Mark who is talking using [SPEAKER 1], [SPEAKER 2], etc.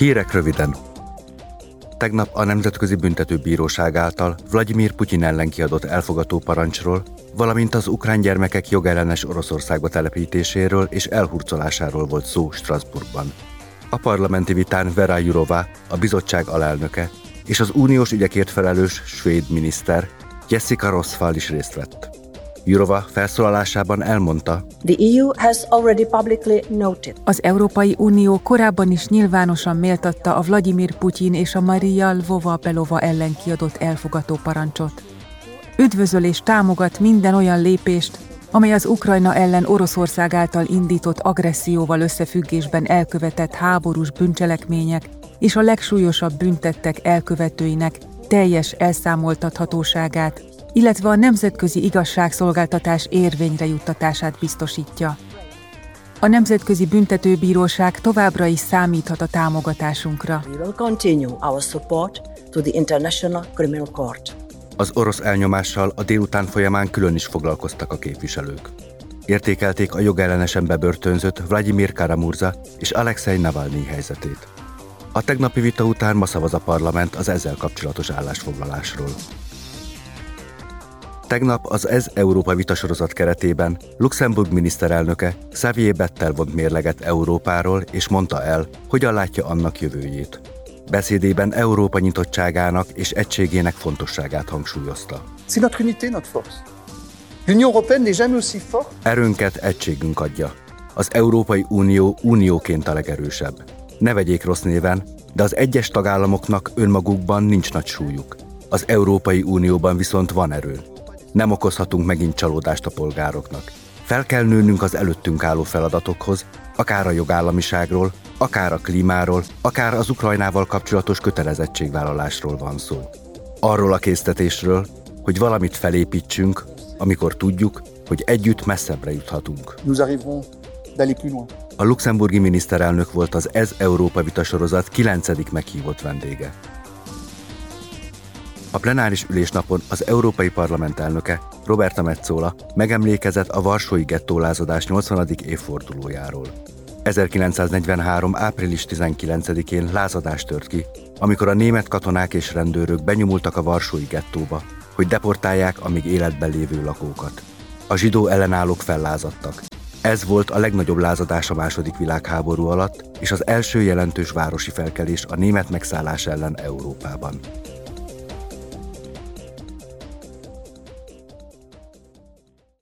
[SPEAKER 1] Hírek röviden. Tegnap a Nemzetközi Büntetőbíróság által Vladimir Putyin ellen kiadott elfogató parancsról, valamint az ukrán gyermekek jogellenes Oroszországba telepítéséről és elhurcolásáról volt szó Strasbourgban. A parlamenti vitán Vera Jurova, a bizottság alelnöke, és az uniós ügyekért felelős svéd miniszter Jessica Rosfall is részt vett. Jurova felszólalásában elmondta,
[SPEAKER 2] The EU has already publicly noted.
[SPEAKER 3] Az Európai Unió korábban is nyilvánosan méltatta a Vladimir Putyin és a Maria Lvova-Belova ellen kiadott elfogató parancsot. Üdvözöl és támogat minden olyan lépést, amely az Ukrajna ellen Oroszország által indított agresszióval összefüggésben elkövetett háborús bűncselekmények és a legsúlyosabb büntettek elkövetőinek teljes elszámoltathatóságát, illetve a nemzetközi igazságszolgáltatás érvényre juttatását biztosítja. A Nemzetközi Büntetőbíróság továbbra is számíthat a támogatásunkra.
[SPEAKER 1] Az orosz elnyomással a délután folyamán külön is foglalkoztak a képviselők. Értékelték a jogellenesen bebörtönzött Vladimir Karamurza és Alexei Navalnyi helyzetét. A tegnapi vita után ma szavaz a parlament az ezzel kapcsolatos állásfoglalásról. Tegnap az Ez Európa vitasorozat keretében Luxemburg miniszterelnöke Xavier Bettel vont mérleget Európáról és mondta el, hogyan látja annak jövőjét. Beszédében Európa nyitottságának és egységének fontosságát hangsúlyozta.
[SPEAKER 4] C'est notre unité, notre force. L'Union européenne n'est jamais aussi forte
[SPEAKER 1] Erőnket egységünk adja. Az Európai Unió unióként a legerősebb. Ne vegyék rossz néven, de az egyes tagállamoknak önmagukban nincs nagy súlyuk. Az Európai Unióban viszont van erő. Nem okozhatunk megint csalódást a polgároknak. Fel kell nőnünk az előttünk álló feladatokhoz, akár a jogállamiságról, akár a klímáról, akár az Ukrajnával kapcsolatos kötelezettségvállalásról van szó. Arról a késztetésről, hogy valamit felépítsünk, amikor tudjuk, hogy együtt messzebbre juthatunk. A luxemburgi miniszterelnök volt az Ez Európa vitasorozat 9. meghívott vendége. A plenáris ülésnapon az Európai Parlament elnöke, Roberta Metzola megemlékezett a Varsói gettólázadás 80. évfordulójáról. 1943. április 19-én lázadás tört ki, amikor a német katonák és rendőrök benyomultak a Varsói gettóba, hogy deportálják a még életben lévő lakókat. A zsidó ellenállók fellázadtak. Ez volt a legnagyobb lázadás a második világháború alatt, és az első jelentős városi felkelés a német megszállás ellen Európában.